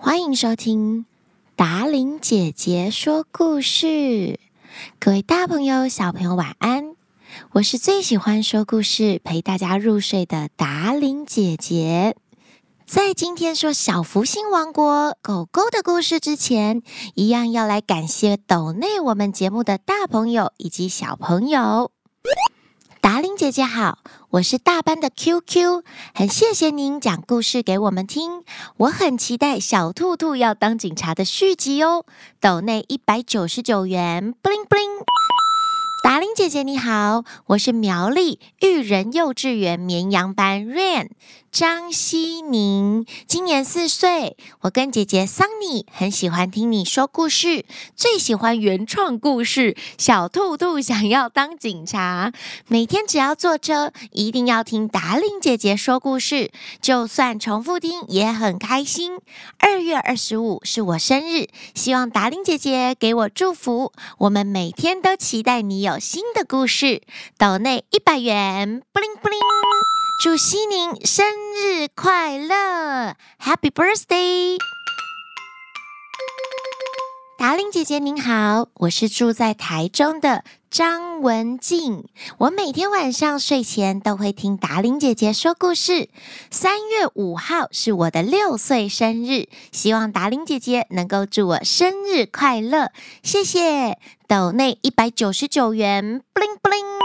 欢迎收听达伶姐姐说故事。各位大朋友、小朋友，晚安！我是最喜欢说故事、陪大家入睡的达伶姐姐。在今天说小福星王国狗狗的故事之前，一样要来感谢抖内我们节目的大朋友以及小朋友。达玲姐姐好，我是大班的 QQ，很谢谢您讲故事给我们听，我很期待小兔兔要当警察的续集哦。抖内一百九十九元，bling bling。达玲姐姐你好，我是苗栗育人幼稚园绵羊班 Rain 张希宁，今年四岁。我跟姐姐桑尼很喜欢听你说故事，最喜欢原创故事。小兔兔想要当警察，每天只要坐车，一定要听达令姐姐说故事，就算重复听也很开心。二月二十五是我生日，希望达令姐姐给我祝福，我们每天都期待你有新的故事，抖内一百元，布灵布灵，祝希宁生日快乐，Happy Birthday！达伶姐姐您好，我是住在台中的张文静，我每天晚上睡前都会听达伶姐姐说故事。三月五号是我的六岁生日，希望达伶姐姐能够祝我生日快乐，谢谢。抖内一百九十九元，bling bling，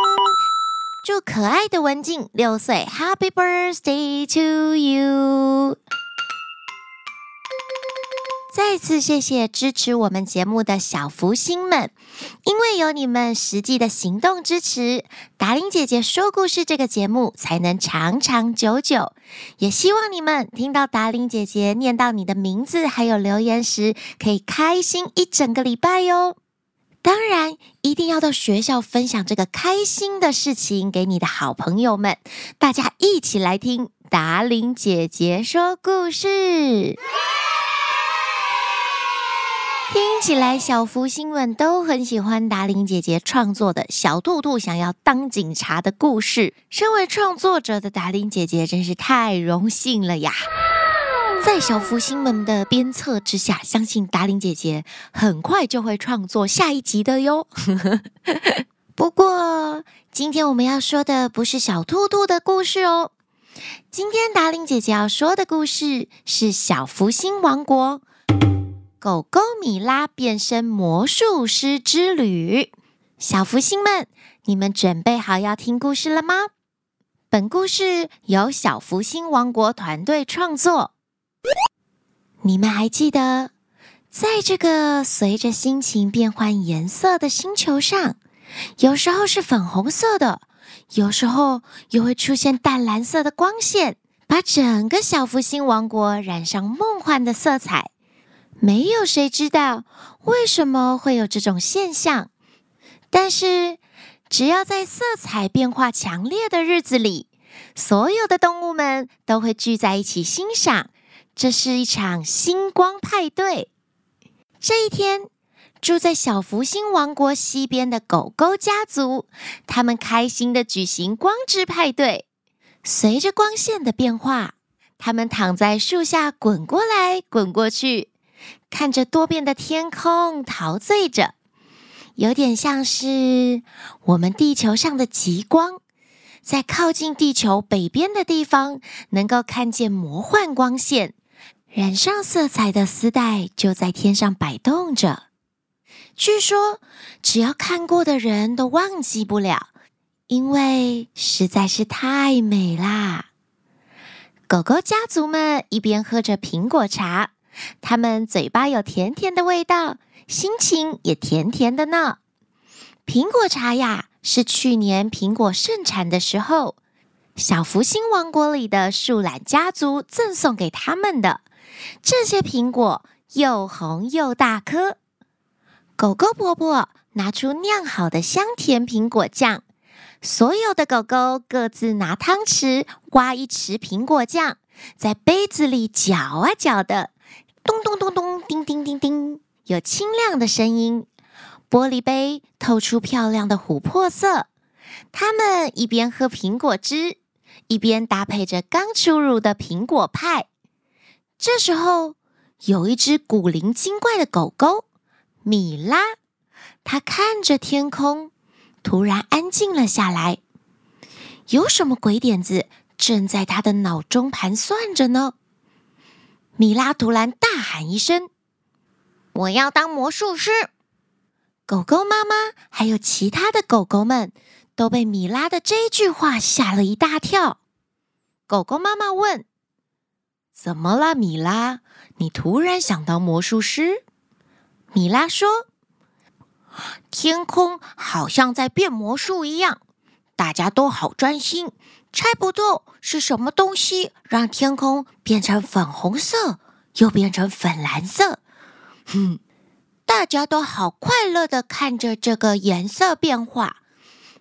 祝可爱的文静六岁，Happy Birthday to you！再次谢谢支持我们节目的小福星们，因为有你们实际的行动支持，达伶姐姐说故事这个节目才能长长久久。也希望你们听到达伶姐姐念到你的名字还有留言时，可以开心一整个礼拜哟。当然，一定要到学校分享这个开心的事情给你的好朋友们，大家一起来听达玲姐姐说故事。听起来，小福星们都很喜欢达玲姐姐创作的小兔兔想要当警察的故事。身为创作者的达玲姐姐真是太荣幸了呀！在小福星们的鞭策之下，相信达令姐姐很快就会创作下一集的哟。不过，今天我们要说的不是小兔兔的故事哦。今天达令姐姐要说的故事是小福星王国狗狗米拉变身魔术师之旅。小福星们，你们准备好要听故事了吗？本故事由小福星王国团队创作。你们还记得，在这个随着心情变换颜色的星球上，有时候是粉红色的，有时候又会出现淡蓝色的光线，把整个小福星王国染上梦幻的色彩。没有谁知道为什么会有这种现象，但是只要在色彩变化强烈的日子里，所有的动物们都会聚在一起欣赏。这是一场星光派对。这一天，住在小福星王国西边的狗狗家族，他们开心的举行光之派对。随着光线的变化，他们躺在树下滚过来滚过去，看着多变的天空，陶醉着，有点像是我们地球上的极光。在靠近地球北边的地方，能够看见魔幻光线。染上色彩的丝带就在天上摆动着，据说只要看过的人都忘记不了，因为实在是太美啦。狗狗家族们一边喝着苹果茶，他们嘴巴有甜甜的味道，心情也甜甜的呢。苹果茶呀，是去年苹果盛产的时候，小福星王国里的树懒家族赠送给他们的。这些苹果又红又大颗，狗狗伯伯拿出酿好的香甜苹果酱，所有的狗狗各自拿汤匙挖一匙苹果酱，在杯子里搅啊搅的，咚咚咚咚，叮叮叮叮，有清亮的声音。玻璃杯透出漂亮的琥珀色，他们一边喝苹果汁，一边搭配着刚出炉的苹果派。这时候，有一只古灵精怪的狗狗米拉，它看着天空，突然安静了下来。有什么鬼点子正在它的脑中盘算着呢？米拉突然大喊一声：“我要当魔术师！”狗狗妈妈还有其他的狗狗们都被米拉的这句话吓了一大跳。狗狗妈妈问：“怎么了，米拉？你突然想当魔术师？”米拉说：“天空好像在变魔术一样。”大家都好专心，猜不透是什么东西让天空变成粉红色，又变成粉蓝色。哼，大家都好快乐的看着这个颜色变化。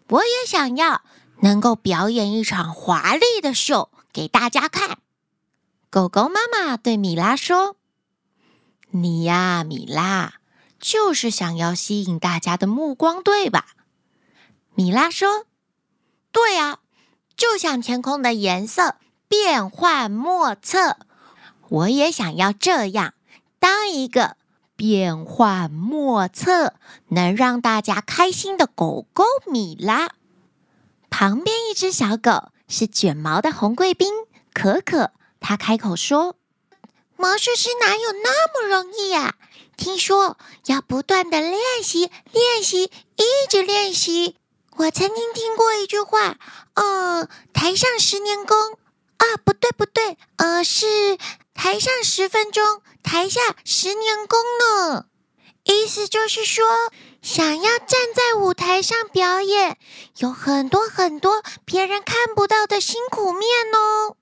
我也想要能够表演一场华丽的秀给大家看。狗狗妈妈对米拉说：“你呀，米拉，就是想要吸引大家的目光，对吧？”米拉说。对啊，就像天空的颜色变幻莫测，我也想要这样，当一个变幻莫测、能让大家开心的狗狗米拉。旁边一只小狗是卷毛的红贵宾可可，他开口说：“魔术师哪有那么容易呀？听说要不断的练习，练习，一直练习。”我曾经听过一句话，呃，台上十年功啊，不对不对，呃，是台上十分钟，台下十年功呢。意思就是说，想要站在舞台上表演，有很多很多别人看不到的辛苦面哦。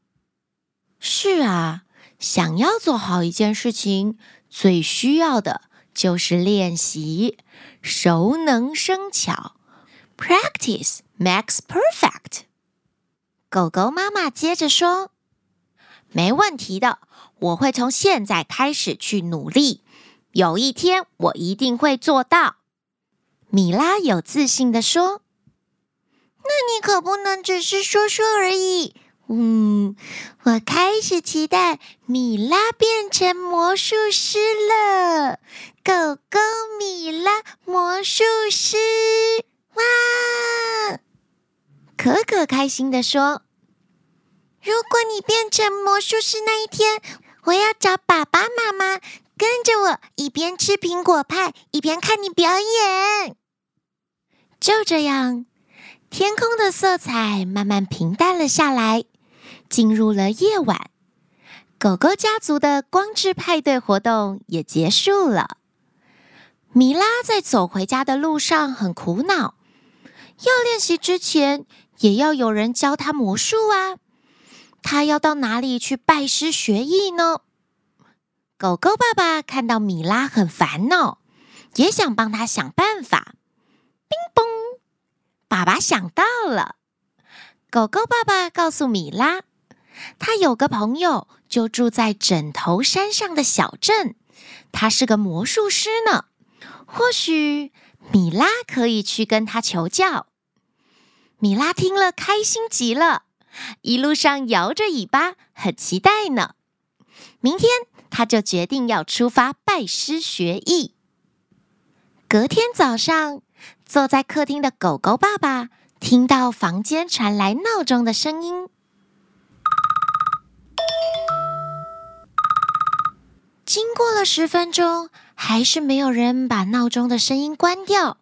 是啊，想要做好一件事情，最需要的就是练习，熟能生巧。Practice makes perfect。狗狗妈妈接着说：“没问题的，我会从现在开始去努力，有一天我一定会做到。”米拉有自信地说：“那你可不能只是说说而已。”嗯，我开始期待米拉变成魔术师了。狗狗米拉，魔术师。哇！可可开心地说：“如果你变成魔术师那一天，我要找爸爸妈妈跟着我，一边吃苹果派，一边看你表演。”就这样，天空的色彩慢慢平淡了下来，进入了夜晚。狗狗家族的光之派对活动也结束了。米拉在走回家的路上很苦恼。要练习之前，也要有人教他魔术啊！他要到哪里去拜师学艺呢？狗狗爸爸看到米拉很烦恼，也想帮他想办法。乒乓，爸爸想到了。狗狗爸爸告诉米拉，他有个朋友就住在枕头山上的小镇，他是个魔术师呢。或许米拉可以去跟他求教。米拉听了，开心极了，一路上摇着尾巴，很期待呢。明天，他就决定要出发拜师学艺。隔天早上，坐在客厅的狗狗爸爸听到房间传来闹钟的声音。经过了十分钟，还是没有人把闹钟的声音关掉。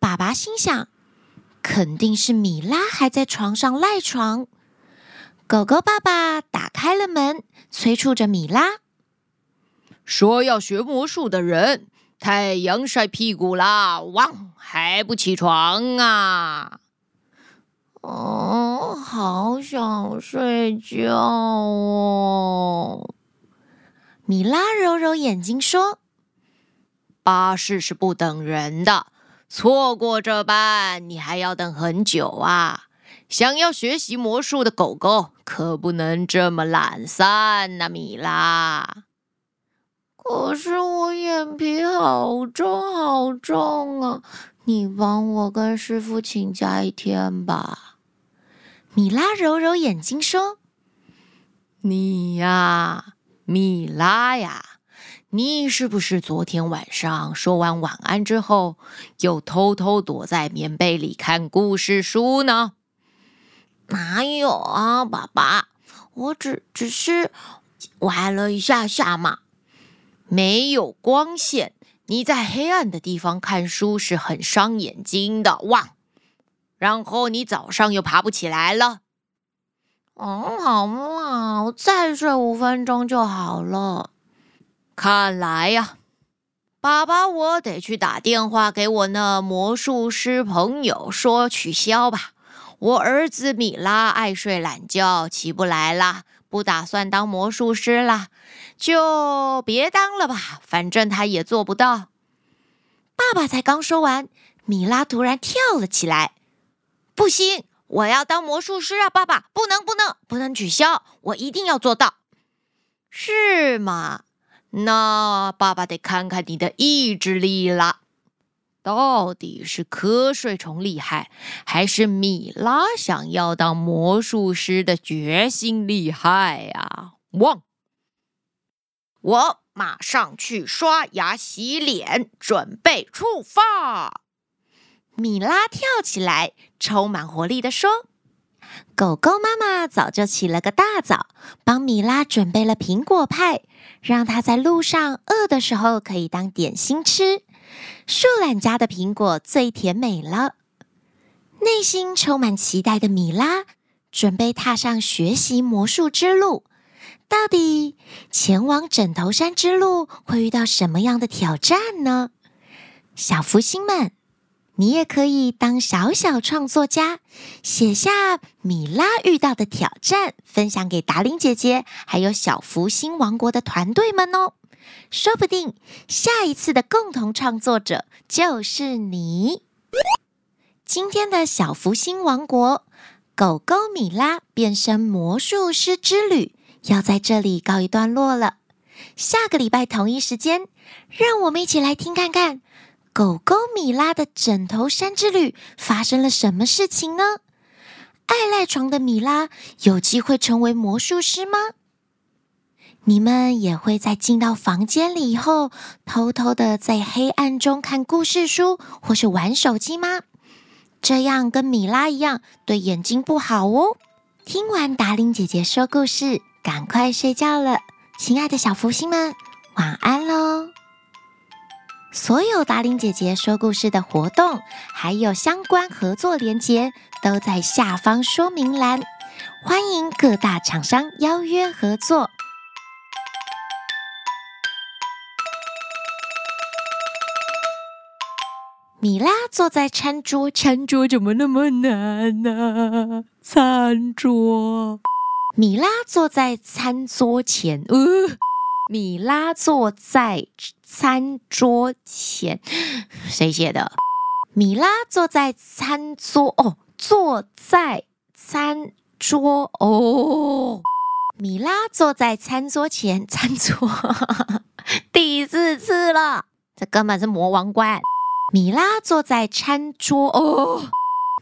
爸爸心想。肯定是米拉还在床上赖床。狗狗爸爸打开了门，催促着米拉，说要学魔术的人，太阳晒屁股啦！汪，还不起床啊？哦，好想睡觉哦。米拉揉揉眼睛说：“巴士是不等人的。”错过这班，你还要等很久啊！想要学习魔术的狗狗可不能这么懒散呐，米拉。可是我眼皮好重好重啊！你帮我跟师傅请假一天吧。米拉揉揉眼睛说：“你呀，米拉呀，你是不是昨天晚上说完晚安之后，又偷偷躲在棉被里看故事书呢？哪有啊，爸爸，我只只是玩了一下下嘛。没有光线，你在黑暗的地方看书是很伤眼睛的。哇！然后你早上又爬不起来了。哦，好嘛，我再睡五分钟就好了。看来呀，爸爸，我得去打电话给我那魔术师朋友说取消吧。我儿子米拉爱睡懒觉，起不来啦，不打算当魔术师啦，就别当了吧，反正他也做不到。爸爸才刚说完，米拉突然跳了起来。不行，我要当魔术师啊！爸爸，不能，不能，不能取消，我一定要做到。是吗？那爸爸得看看你的意志力了，到底是瞌睡虫厉害，还是米拉想要当魔术师的决心厉害呀？汪！我马上去刷牙洗脸，准备出发。米拉跳起来，充满活力地说。狗狗妈妈早就起了个大早，帮米拉准备了苹果派，让它在路上饿的时候可以当点心吃。树懒家的苹果最甜美了。内心充满期待的米拉，准备踏上学习魔术之路。到底前往枕头山之路会遇到什么样的挑战呢？小福星们。你也可以当小小创作家，写下米拉遇到的挑战，分享给达伶姐姐，还有小福星王国的团队们哦。说不定下一次的共同创作者就是你。今天的小福星王国狗狗米拉变身魔术师之旅要在这里告一段落了。下个礼拜同一时间，让我们一起来听看看。狗狗米拉的枕头山之旅发生了什么事情呢？爱赖床的米拉有机会成为魔术师吗？你们也会在进到房间里以后，偷偷的在黑暗中看故事书或是玩手机吗？这样跟米拉一样，对眼睛不好哦。听完达令姐姐说故事，赶快睡觉了，亲爱的小福星们，晚安喽。所有达伶姐姐说故事的活动，还有相关合作连接，都在下方说明栏。欢迎各大厂商邀约合作。米拉坐在餐桌，餐桌怎么那么难呢？餐桌。米拉坐在餐桌前，呃。米拉坐在餐桌前，谁写的？米拉坐在餐桌哦，坐在餐桌哦。米拉坐在餐桌前，餐桌 第四次了，这根本是魔王关。米拉坐在餐桌哦，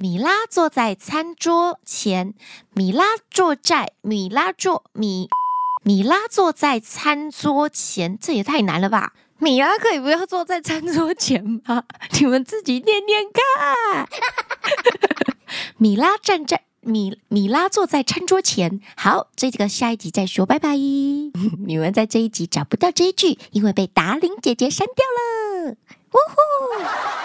米拉坐在餐桌前，米拉坐在米拉坐米。米拉坐在餐桌前，这也太难了吧！米拉可以不要坐在餐桌前吗？你们自己念念看。米拉站在米米拉坐在餐桌前。好，这个下一集再说，拜拜。你们在这一集找不到这一句，因为被达令姐姐删掉了。呜呼！